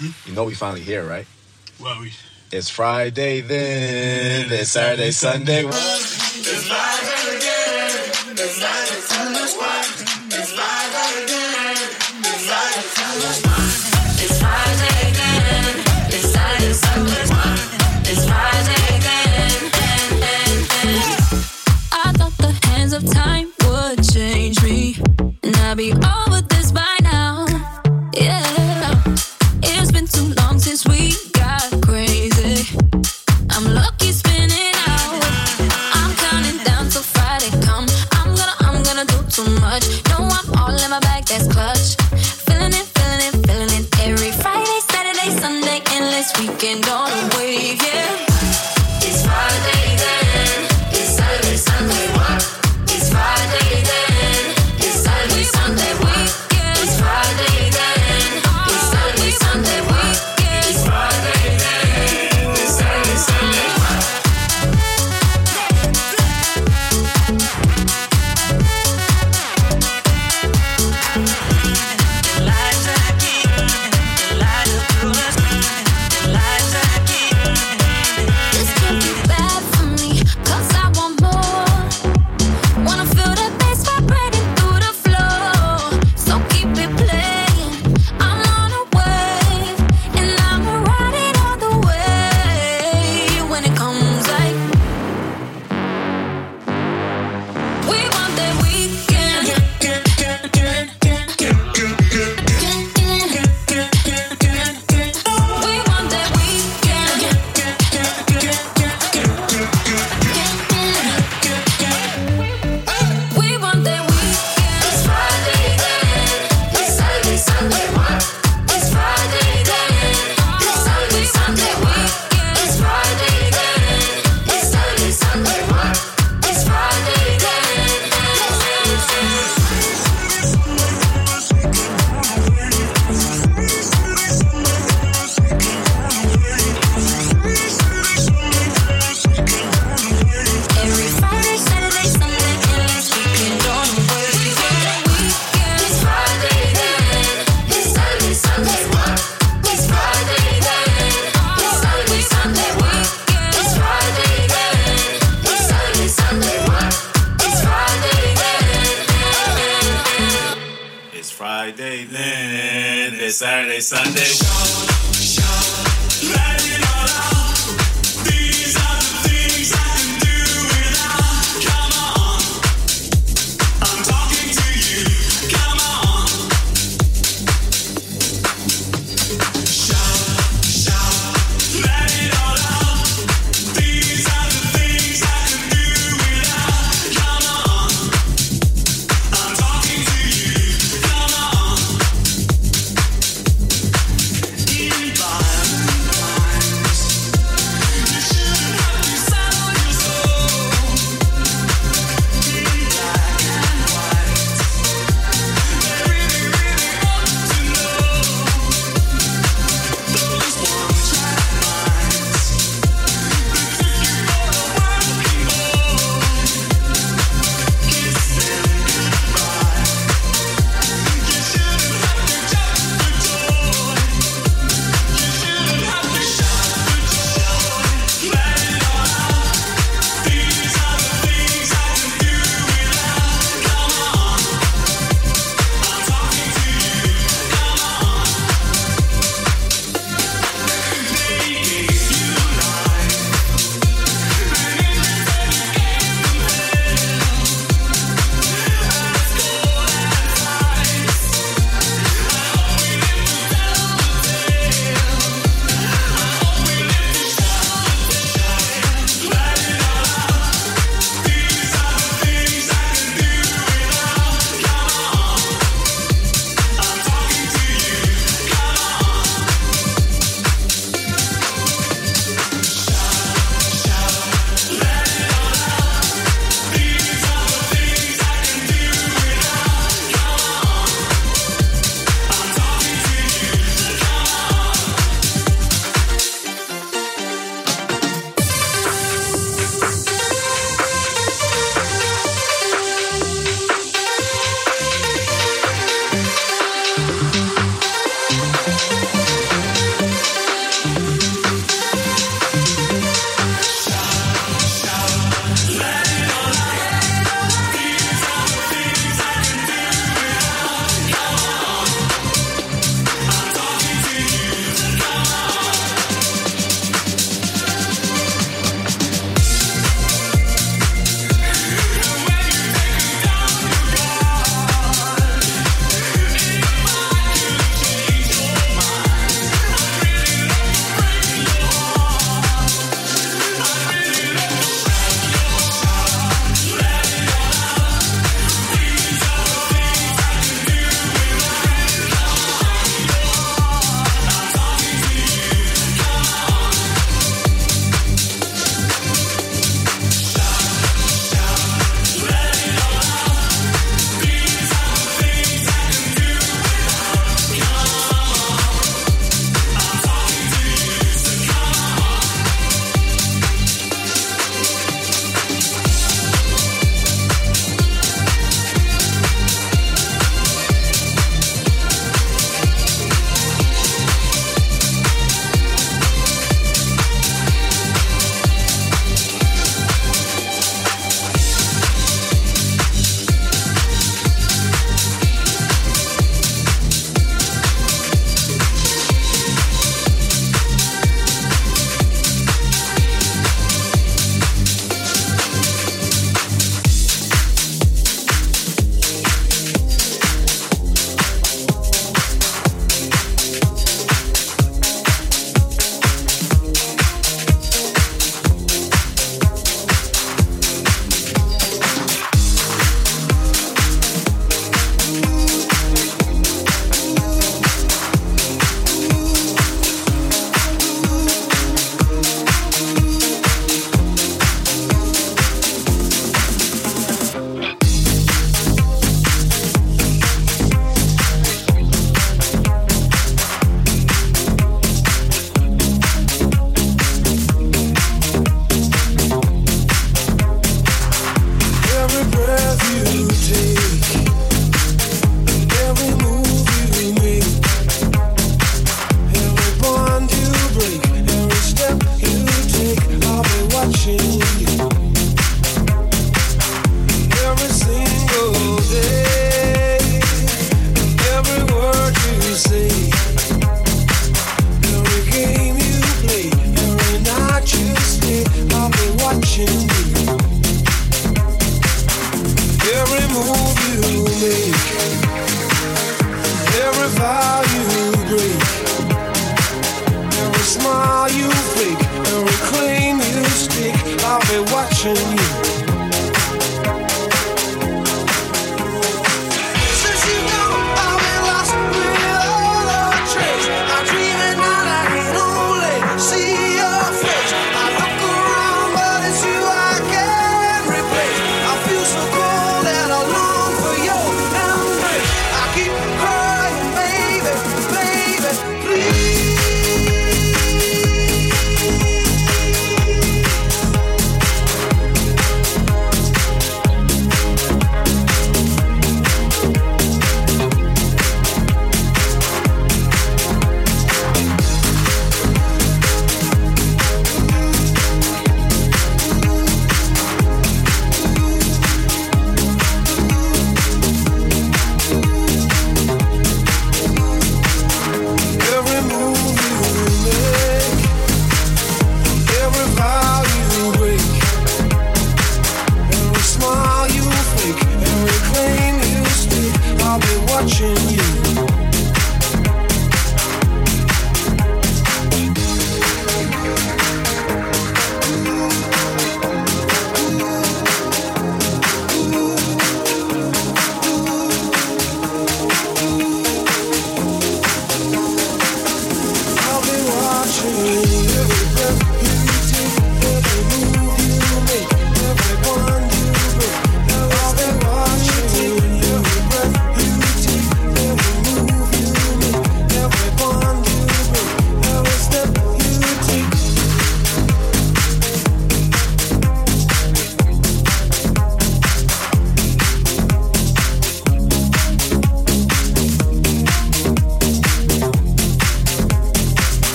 Hmm? You know we finally here, right? Well, we. It's Friday then. It's Saturday, Sunday. It's live again. It's live again. It's live again. It's live again. It's Friday again. It's Saturday, Sunday. It's Friday again. I thought the hands of time would change me, and I'd be all.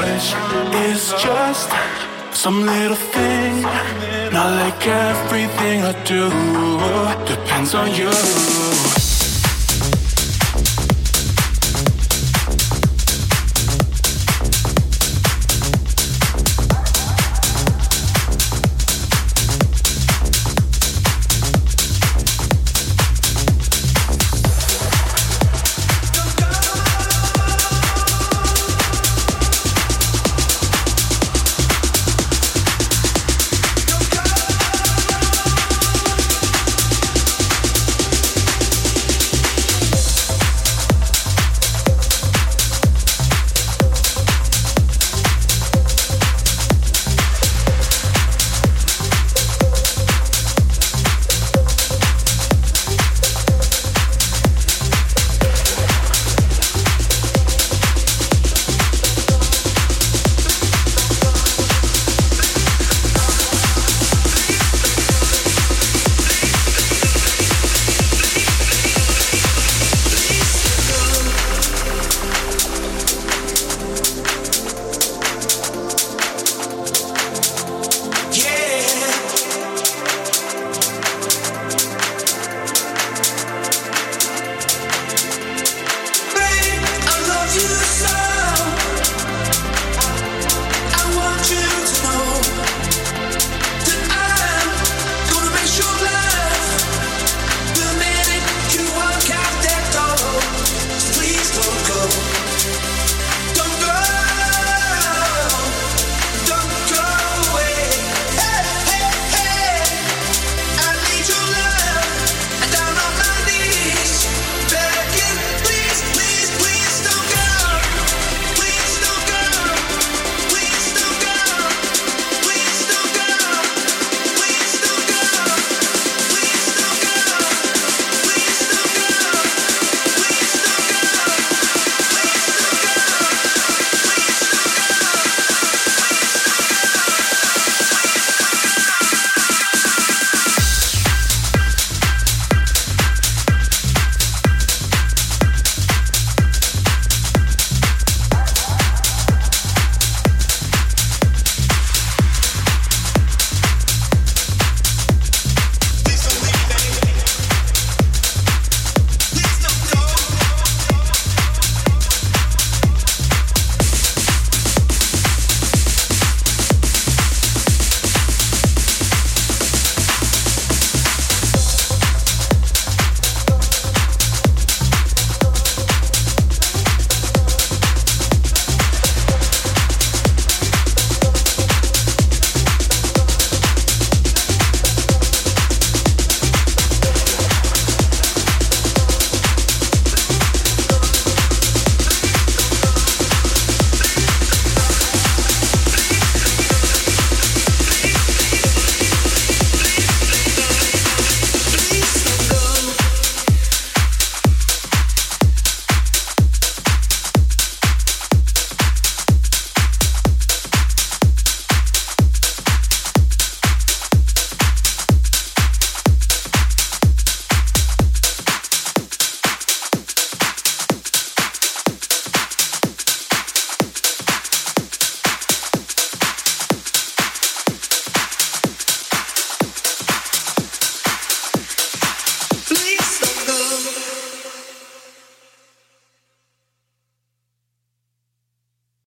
It's just some little thing. Not like everything I do depends on you.